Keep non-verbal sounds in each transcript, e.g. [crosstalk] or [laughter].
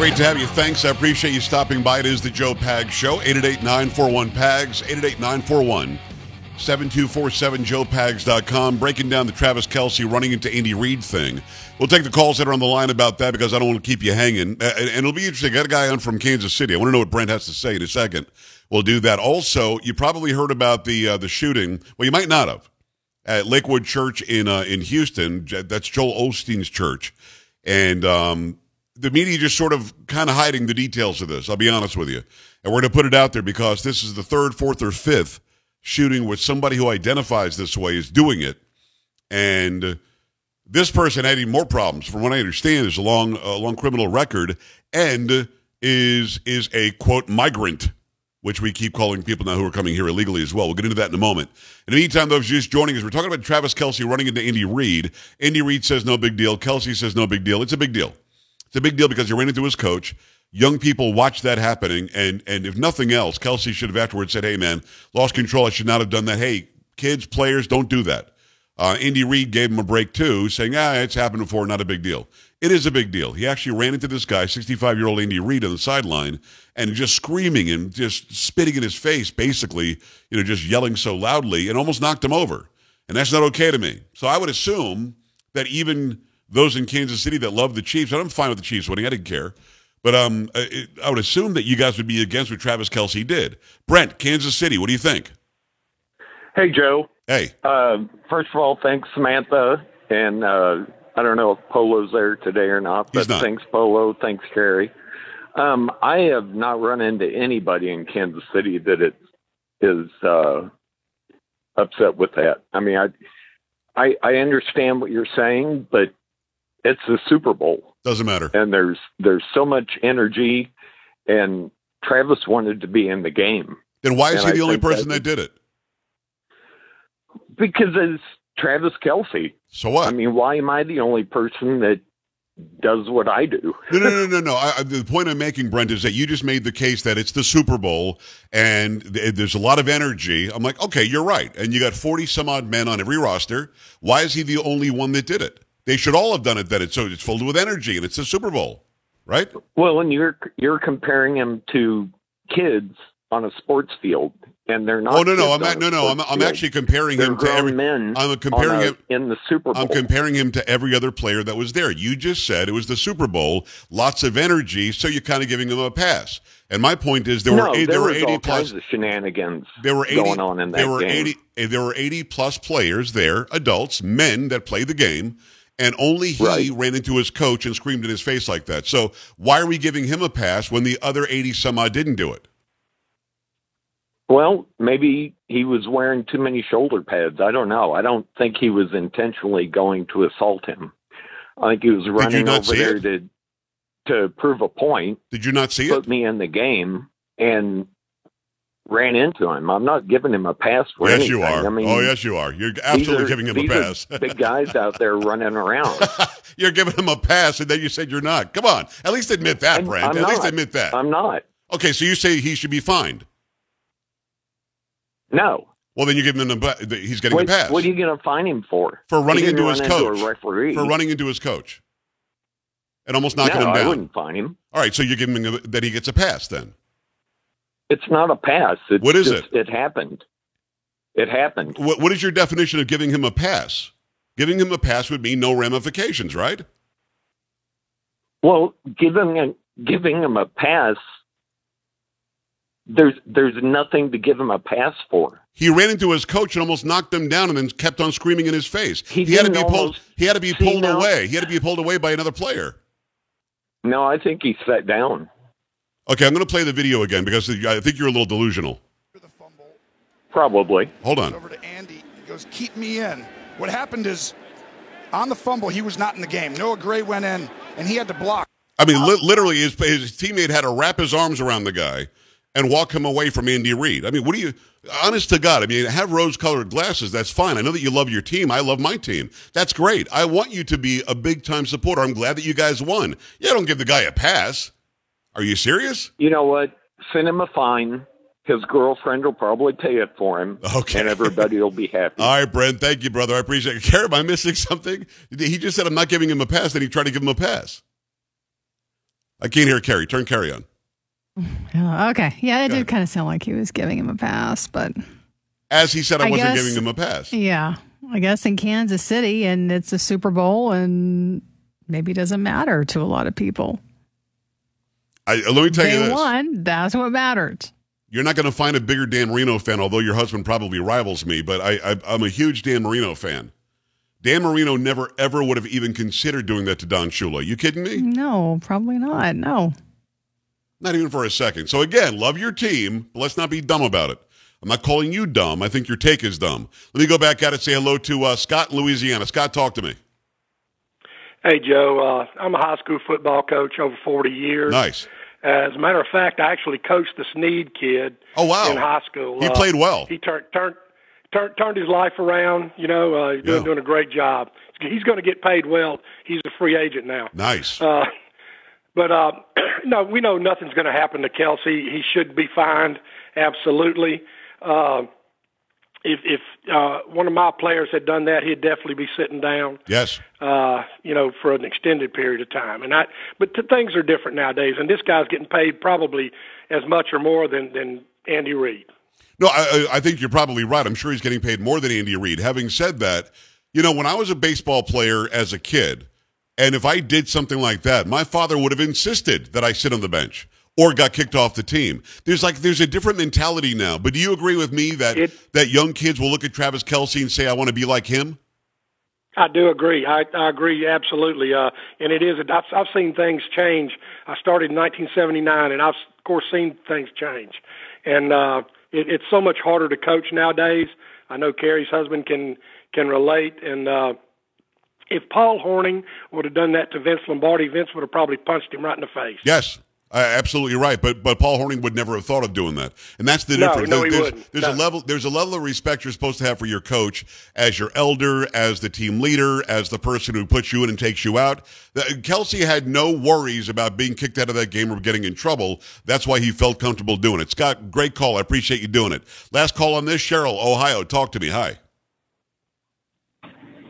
Great to have you. Thanks. I appreciate you stopping by. It is the Joe Pags Show. 888-941-PAGS, 888-941-7247, joepags.com. Breaking down the Travis Kelce running into Andy Reid thing. We'll take the calls that are on the line about that because I don't want to keep you hanging. And it'll be interesting. I got a guy on from Kansas City. I want to know what Brent has to say in a second. We'll do that. Also, you probably heard about the uh, the shooting. Well, you might not have. At Lakewood Church in uh, in Houston. That's Joel Osteen's church. And um, the media just sort of kind of hiding the details of this. I'll be honest with you. And we're going to put it out there because this is the third, fourth, or fifth shooting with somebody who identifies this way is doing it. And this person had even more problems, from what I understand, is a long, long criminal record and is is a quote migrant, which we keep calling people now who are coming here illegally as well. We'll get into that in a moment. In the meantime, those just joining us, we're talking about Travis Kelce running into Andy Reid. Andy Reid says no big deal. Kelce says no big deal. It's a big deal. It's a big deal because he ran into his coach. Young people watch that happening, and and if nothing else, Kelce should have afterwards said, "Hey, man, lost control. I should not have done that. Hey, kids, players, don't do that." Uh, Andy Reid gave him a break too, saying, "Ah, it's happened before, not a big deal." It is a big deal. He actually ran into this guy, 65 year old Andy Reid, on the sideline, and just screaming and just spitting in his face, basically, you know, just yelling so loudly, and almost knocked him over. And that's not okay to me. So I would assume that even those in Kansas City that love the Chiefs, and I'm fine with the Chiefs winning. I didn't care. But um, I would assume that you guys would be against what Travis Kelce did. Brent, Kansas City, what do you think? Hey, Joe. Hey. Uh, first of all, thanks, Samantha. And uh, I don't know if Polo's there today or not, but not. thanks, Polo. Thanks, Carrie. Um, I have not run into anybody in Kansas City that it is uh, upset with that. I mean, I, I I understand what you're saying, but it's the Super Bowl. Doesn't matter. And there's there's so much energy, and Travis wanted to be in the game. Then why is And he the I only person that- that did it? Because it's Travis Kelce. So what? I mean, why am I the only person that does what I do? No, no, no, no, [laughs] no. I, I- the point I'm making, Brent, is that you just made the case that it's the Super Bowl and th- there's a lot of energy. I'm like, okay, you're right. And you got 40 some odd men on every roster. Why is he the only one that did it? They should all have done it. That it's so it's filled with energy and it's the Super Bowl, right? Well, and you're you're comparing him to kids on a sports field, and they're not. Oh no, no, I'm on not, a no, no. I'm, I'm actually comparing They're him to every. men. I'm comparing a- him. in the Super Bowl. I'm comparing him to every other player that was there. You just said it was the Super Bowl, lots of energy, so you're kind of giving him a pass. And my point is there no, were eight, there there were 80 all plus shenanigans there were 80 going on in that there were game. 80 eh, there were 80 plus players there, adults, men that played the game. And only he Right. ran into his coach and screamed in his face like that. So why are we giving him a pass when the other 80 some odd didn't do it? Well, maybe he was wearing too many shoulder pads. I don't know. I don't think he was intentionally going to assault him. I think he was running over there it? to to prove a point, Did you not see it? put me in the game, and ran into him. I'm not giving him a pass for Yes, anything. you are. I mean, oh, yes, you are. You're absolutely are- giving him a pass. [laughs] big guys out there running around. [laughs] You're giving him a pass, and then you said you're not. Come on, at least admit that. I'm at least admit that. I'm not. okay, so you say he should be fined. No. Well, then you give him a, he's getting What, a pass what are you going to fine him for? for running into his run coach. a referee. for running into his coach and almost knocking no, him down. I wouldn't fine him. All right, so you're giving him a, that he gets a pass then. It's not a pass. It's What is just, it? happened. It happened. What, what is your definition of giving him a pass? Giving him a pass would mean no ramifications, right? Well, giving a, giving him a pass, there's there's nothing to give him a pass for. He ran into his coach and almost knocked him down, and then kept on screaming in his face. He had to be pulled. He had to be pulled now- away. He had to be pulled away by another player. No, I think he sat down. Okay, I'm going to play the video again because I think you're a little delusional. the fumble. Probably. Hold Goes on. over to Andy. He goes, "Keep me in." What happened is, on the fumble, he was not in the game. Noah Gray went in, and he had to block. I mean, li- literally, his, his teammate had to wrap his arms around the guy and walk him away from Andy Reid. I mean, what do you? Honest to God, I mean, have rose-colored glasses. That's fine. I know that you love your team. I love my team. That's great. I want you to be a big-time supporter. I'm glad that you guys won. Yeah, don't give the guy a pass. Are you serious? You know what? Send him a fine. His girlfriend will probably pay it for him. Okay. And everybody will be [laughs] happy. All right, Brent. Thank you, brother. I appreciate it. [laughs] Care, am I missing something? He just said I'm not giving him a pass. Then he tried to give him a pass. I can't hear Carrie. Turn Carrie on. Oh, okay. Yeah, it Go did ahead. kind of sound like he was giving him a pass, but As he said, I, I wasn't guess- giving him a pass. yeah, I guess in Kansas City and it's a Super Bowl and maybe it doesn't matter to a lot of people. I, let me tell you they this. won. That's what mattered. You're not going to find a bigger Dan Marino fan, although your husband probably rivals me, but I, I, I'm a huge Dan Marino fan. Dan Marino never, ever would have even considered doing that to Don Shula. You kidding me? No, probably not. No. Not even for a second. So again, love your team, but let's not be dumb about it. I'm not calling you dumb. I think your take is dumb. Let me go back at it. Say hello to uh, Scott in Louisiana. Scott, talk to me. Hey, Joe. Uh, I'm a high school football coach over 40 years. Nice. As a matter of fact, I actually coached the Sneed kid Oh wow. in high school. He Uh, played well. He turned turned turned turned his life around. You know, uh, he's doing Yeah. doing a great job. He's going to get paid well. He's a free agent now. Nice. Uh, but uh, [clears throat] no, we know nothing's going to happen to Kelce. He should be fined, absolutely. Uh, if if uh, one of my players had done that, he'd definitely be sitting down. yes. Uh, you know, for an extended period of time. And I, but t- things are different nowadays, and this guy's getting paid probably as much or more than than Andy Reid. No, I, I I think you're probably right. I'm sure he's getting paid more than Andy Reid. Having said that, you know, when I was a baseball player as a kid, and if I did something like that, my father would have insisted that I sit on the bench or got kicked off the team. There's like there's a different mentality now. But do you agree with me that It- that young kids will look at Travis Kelce and say, "I want to be like him"? I do agree. I, I agree absolutely. Uh, and it is. I've, I've seen things change. I started in 1979, and I've of course seen things change. And uh, it, it's so much harder to coach nowadays. I know Carrie's husband can can relate. And uh, if Paul Hornung would have done that to Vince Lombardi, Vince would have probably punched him right in the face. Yes. Uh, absolutely right, but but Paul Hornung would never have thought of doing that, and that's the No, difference. no, he there's wouldn't. there's a level there's a level of respect you're supposed to have for your coach as your elder, as the team leader, as the person who puts you in and takes you out. Kelce had no worries about being kicked out of that game or getting in trouble. That's why he felt comfortable doing it. Scott, great call. I appreciate you doing it. Last call on this, Cheryl, Ohio. Talk to me. Hi.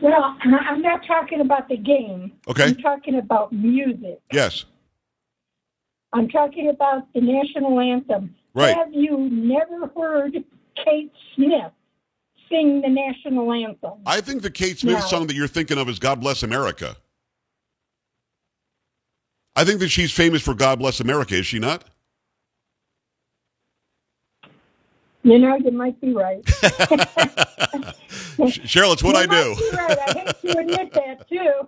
Well, I'm not talking about the game. Okay. I'm talking about music. Yes. I'm talking about the national anthem. Right. Have you never heard Kate Smith sing the national anthem? I think the Kate Smith No. song that you're thinking of is God Bless America. I think that she's famous for God Bless America, is she not? You know, you might be right. [laughs] Cheryl, it's what you I do. Right. I hate to admit that too.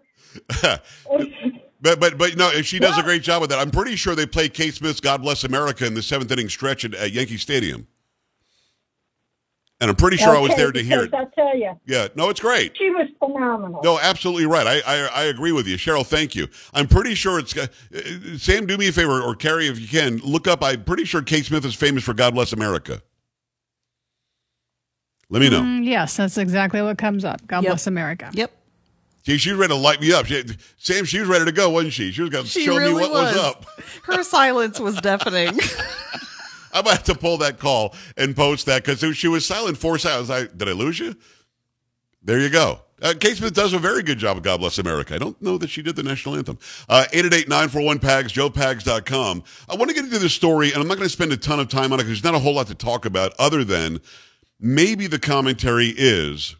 [laughs] But but but no, she does a great job with that. I'm pretty sure they played Kate Smith's "God Bless America" in the seventh inning stretch at, at Yankee Stadium, and I'm pretty sure I was there to hear it. because I tell you, Yeah, no, it's great. she was phenomenal. No, absolutely right. I, I I agree with you, Cheryl. Thank you. I'm pretty sure it's uh, Sam. Do me a favor, or Carrie, if you can, look up. I'm pretty sure Kate Smith is famous for "God Bless America." Let me know. Mm, yes, that's exactly what comes up. God Yep. bless America. Yep. See, she was ready to light me up. She, Sam, she was ready to go, wasn't she? She was going to show really me what was. was up. [laughs] Her silence was deafening. I'm about to have to pull that call and post that because she was silent four seconds. I did I lose you? There you go. Uh, Kate Smith does a very good job of God Bless America. I don't know that she did the national anthem. Uh, 888-941-PAGS, joepags.com. I want to get into this story, and I'm not going to spend a ton of time on it because there's not a whole lot to talk about other than maybe the commentary is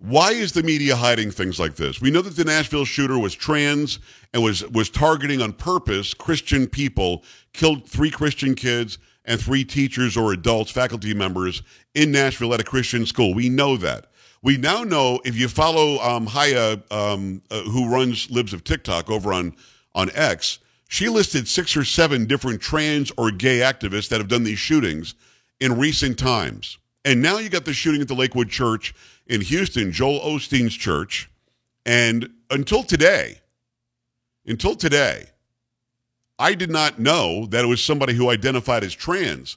why is the media hiding things like this? We know that the Nashville shooter was trans and was was targeting on purpose Christian people, killed three Christian kids and three teachers or adults, faculty members in Nashville at a Christian school. We know that. We now know if you follow um, Haya, um, uh, who runs Libs of TikTok over on on X, she listed six or seven different trans or gay activists that have done these shootings in recent times. And now you got the shooting at the Lakewood Church in Houston, Joel Osteen's church. And until today, until today, I did not know that it was somebody who identified as trans.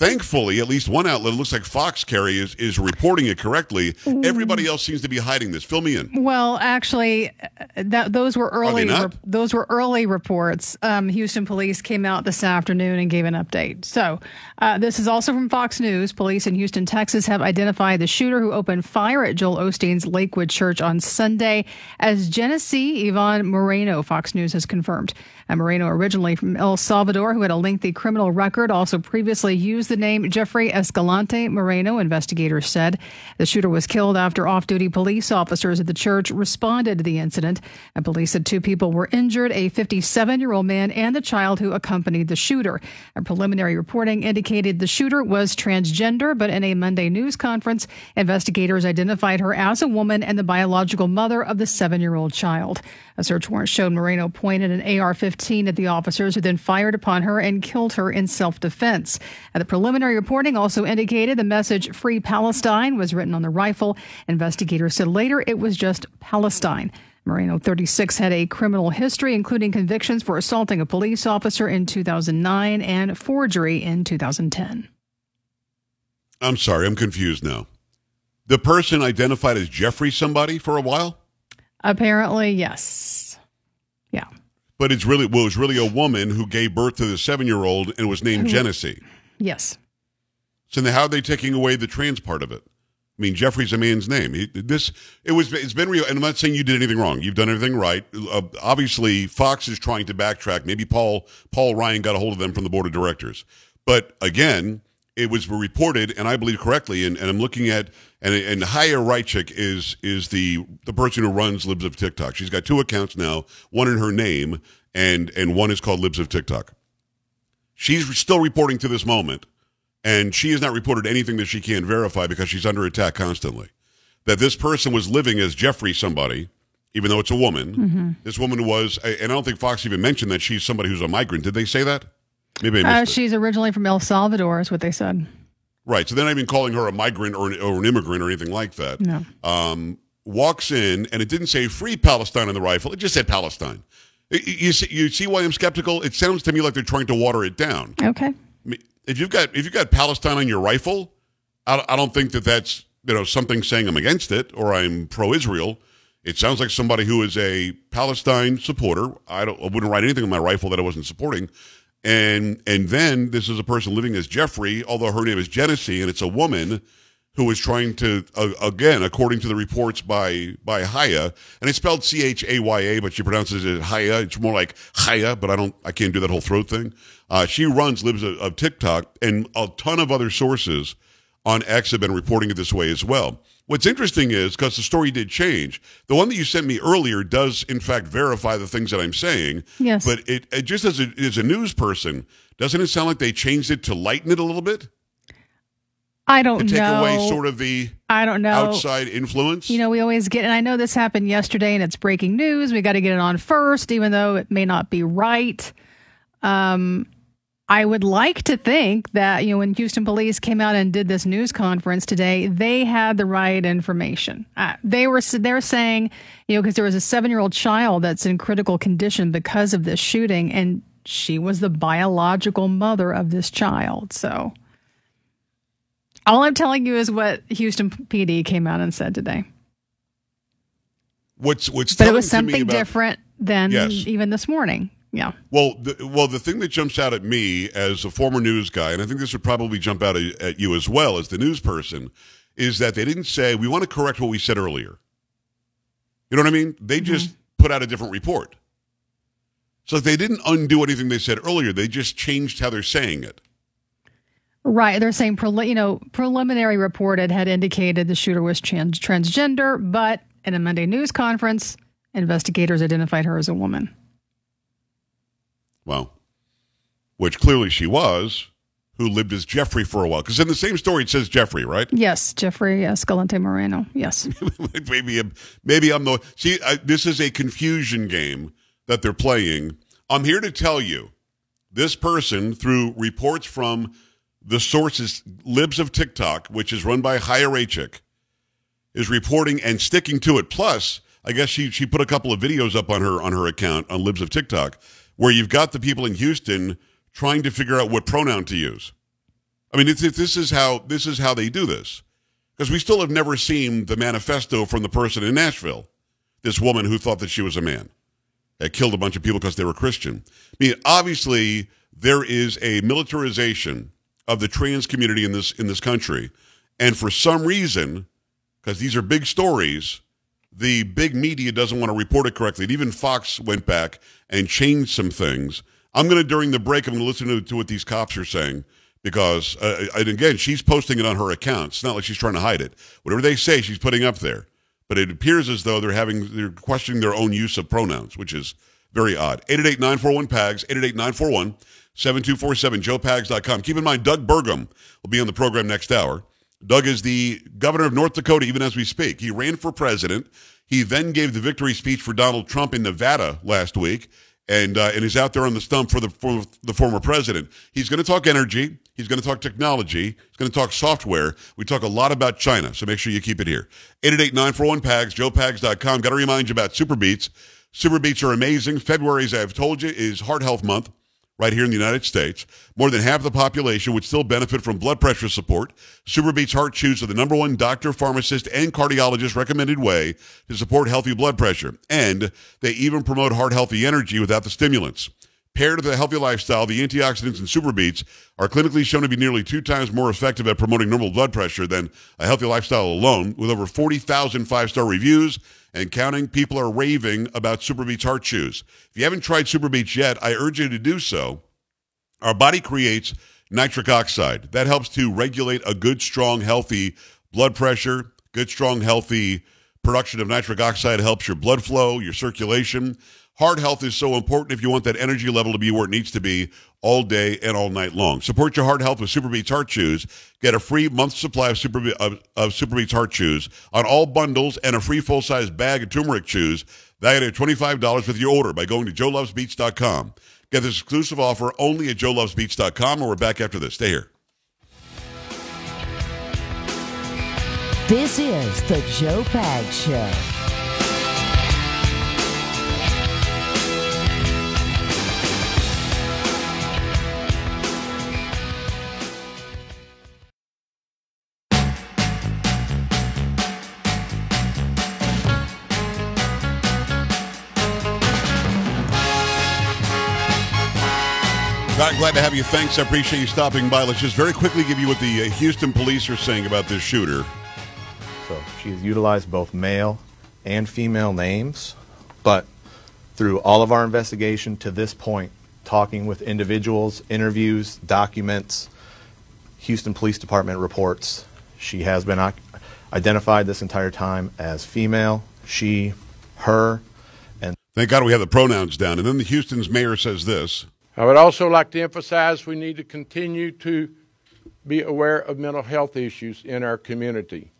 Thankfully, at least one outlet, it looks like Fox Carrie is, is reporting it correctly. Everybody else seems to be hiding this. Fill me in. Well, actually, uh, that those were early. not? those were early reports. Um, Houston police came out this afternoon and gave an update. So, uh, this is also from Fox News. Police in Houston, Texas, have identified the shooter who opened fire at Joel Osteen's Lakewood Church on Sunday as Genesse Ivonne Moreno. Fox News has confirmed. And Moreno, originally from El Salvador, who had a lengthy criminal record, also previously used the name Jeffrey Escalante Moreno, investigators said. The shooter was killed after off duty police officers at the church responded to the incident. And police said two people were injured a 57 year old man and the child who accompanied the shooter. Preliminary reporting indicated the shooter was transgender, but in a Monday news conference, investigators identified her as a woman and the biological mother of the seven year old child. A search warrant showed Moreno pointed an AR 15 at the officers who then fired upon her and killed her in self defense. The preliminary reporting also indicated the message Free Palestine was written on the rifle. Investigators said later it was just Palestine. Moreno, 36, had a criminal history, including convictions for assaulting a police officer in 2009 and forgery in 2010. I'm sorry, I'm confused now. The person identified as Jeffrey somebody for a while, Apparently, yes. Yeah. but it's really well, it was really a woman who gave birth to the seven year old and was named Genesse. Yes. So then how are they taking away the trans part of it? I mean, Jeffrey's a man's name. He, this it was it's been real, and I'm not saying you did anything wrong. You've done everything right. Uh, obviously, Fox is trying to backtrack. Maybe Paul Paul Ryan got a hold of them from the board of directors, but again, it was reported, and I believe correctly. And, and I'm looking at and and Haya Raichik is is the the person who runs Libs of TikTok. She's got two accounts now, one in her name, and and one is called Libs of TikTok. She's still reporting to this moment, and she has not reported anything that she can't verify because she's under attack constantly. That this person was living as Jeffrey somebody, even though it's a woman. This woman was, and I don't think Fox even mentioned that she's somebody who's a migrant. Did they say that? Maybe I Uh, she's originally from El Salvador, is what they said. Right. So they're not even calling her a migrant or an, or an immigrant or anything like that. No. Um, walks in, and it didn't say free Palestine on the rifle. It just said Palestine. You see, you see why I'm skeptical? It sounds to me like they're trying to water it down. Okay. If you've got if you've got Palestine on your rifle, I, I don't think that that's you know something saying I'm against it or I'm pro-Israel. It sounds like somebody who is a Palestine supporter. I don't I wouldn't write anything on my rifle that I wasn't supporting. And and then this is a person living as Jeffrey, although her name is Genesse, and it's a woman who was trying to uh, again, according to the reports by by Haya, and it's spelled C H A Y A, but she pronounces it Haya. It's more like Haya, but I don't, I can't do that whole throat thing. Uh, she runs Libs of, of TikTok, and a ton of other sources on X have been reporting it this way as well. What's interesting is because the story did change. The one that you sent me earlier does, in fact, verify the things that I'm saying. Yes. But it, it just as a, as a news person, doesn't it sound like they changed it to lighten it a little bit I don't to take know. away sort of the I don't know. outside influence? You know, we always get, and I know this happened yesterday and it's breaking news. We got to get it on first, even though it may not be right. Um, I would like to think that, you know, when Houston police came out and did this news conference today, they had the right information. Uh, they were, they're saying, you know, because there was a seven year old child that's in critical condition because of this shooting, and she was the biological mother of this child. So all I'm telling you is what Houston PD came out and said today. what's what's But it was something about- different than Yes. even this morning. Yeah. Well, the, well, the thing that jumps out at me as a former news guy, and I think this would probably jump out at, at you as well as the news person, is that they didn't say we want to correct what we said earlier. You know what I mean? They mm-hmm. just put out a different report. So they didn't undo anything they said earlier. They just changed how they're saying it. Right. They're saying, you know, preliminary reported had indicated the shooter was trans- transgender, but in a Monday news conference, investigators identified her as a woman. Well, which clearly she was, who lived as Jeffrey for a while. Because in the same story, it says Jeffrey, right? Yes, Jeffrey Escalante Moreno. Yes. [laughs] maybe I'm, maybe I'm the see. I, this is a confusion game that they're playing. I'm here to tell you, this person through reports from the sources Libs of TikTok, which is run by Raichik, is reporting and sticking to it. Plus, I guess she she put a couple of videos up on her on her account on Libs of TikTok, where you've got the people in Houston trying to figure out what pronoun to use. I mean, it's, it's, this is how this is how they do this because we still have never seen the manifesto from the person in Nashville, this woman who thought that she was a man, that killed a bunch of people because they were Christian. I mean, obviously there is a militarization of the trans community in this in this country, and for some reason, because these are big stories, the big media doesn't want to report it correctly. And even Fox went back and changed some things. I'm going to during the break. I'm going to listen to, what these cops are saying because, uh, and again, she's posting it on her account. It's not like she's trying to hide it. Whatever they say, she's putting up there. But it appears as though they're having they're questioning their own use of pronouns, which is very odd. 888-941-PAGS, 888-941-7247, joepags.com. Keep in mind, Doug Burgum will be on the program next hour. Doug is the governor of North Dakota, even as we speak. He ran for president. He then gave the victory speech for Donald Trump in Nevada last week and uh, and is out there on the stump for the for the former president. He's going to talk energy. He's going to talk technology. He's going to talk software. We talk a lot about China, so make sure you keep it here. 888-941-PAGS, joepags.com. Got to remind you about Super Beets. Super Beets are amazing. February, as I've told you, is Heart Health Month right here in the United States. More than half the population would still benefit from blood pressure support. Super Beets Heart Chews are the number one doctor, pharmacist, and cardiologist recommended way to support healthy blood pressure. And they even promote heart healthy energy without the stimulants. Paired with a healthy lifestyle, the antioxidants in Super Beets are clinically shown to be nearly two times more effective at promoting normal blood pressure than a healthy lifestyle alone. With over 40,000 five star reviews and counting, people are raving about Super Beets Heart Chews. If you haven't tried Super Beets yet, I urge you to do so. Our body creates nitric oxide. That helps to regulate a good, strong, healthy blood pressure, good, strong, healthy production of nitric oxide helps your blood flow, your circulation. Heart health is so important if you want that energy level to be where it needs to be all day and all night long. Support your heart health with Super Beets Heart Chews. Get a free month supply of Super, of, of Super Beets Heart Chews on all bundles and a free full size bag of turmeric chews valued at $25 with your order by going to joelovesbeets.com. Get this exclusive offer only at joelovesbeets.com, and we're back after this. Stay here. This is the Joe Pag Show. To have you. Thanks. I appreciate you stopping by. Let's just very quickly give you what the uh, Houston police are saying about this shooter. So she has utilized both male and female names, but through all of our investigation to this point, talking with individuals, interviews, documents, Houston Police Department reports, she has been oc- identified this entire time as female, she, her, and Thank God we have the pronouns down. And then the Houston's mayor says this. I would also like to emphasize we need to continue to be aware of mental health issues in our community.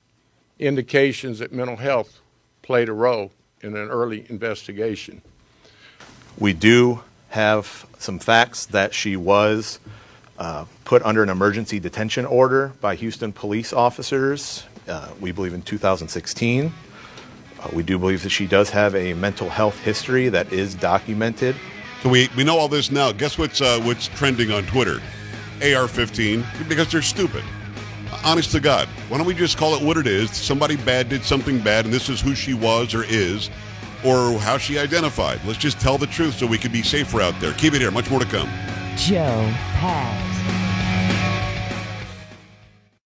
Indications that mental health played a role in an early investigation. we do have some facts that she was uh, put under an emergency detention order by Houston police officers, uh, we believe in 2016. Uh, we do believe that she does have a mental health history that is documented. So we, we know all this now. Guess what's uh, what's trending on Twitter? AR-15 because they're stupid. Honest to God, why don't we just call it what it is? Somebody bad did something bad, and this is who she was or is, or how she identified. Let's just tell the truth so we can be safer out there. Keep it here. Much more to come. Joe Pag.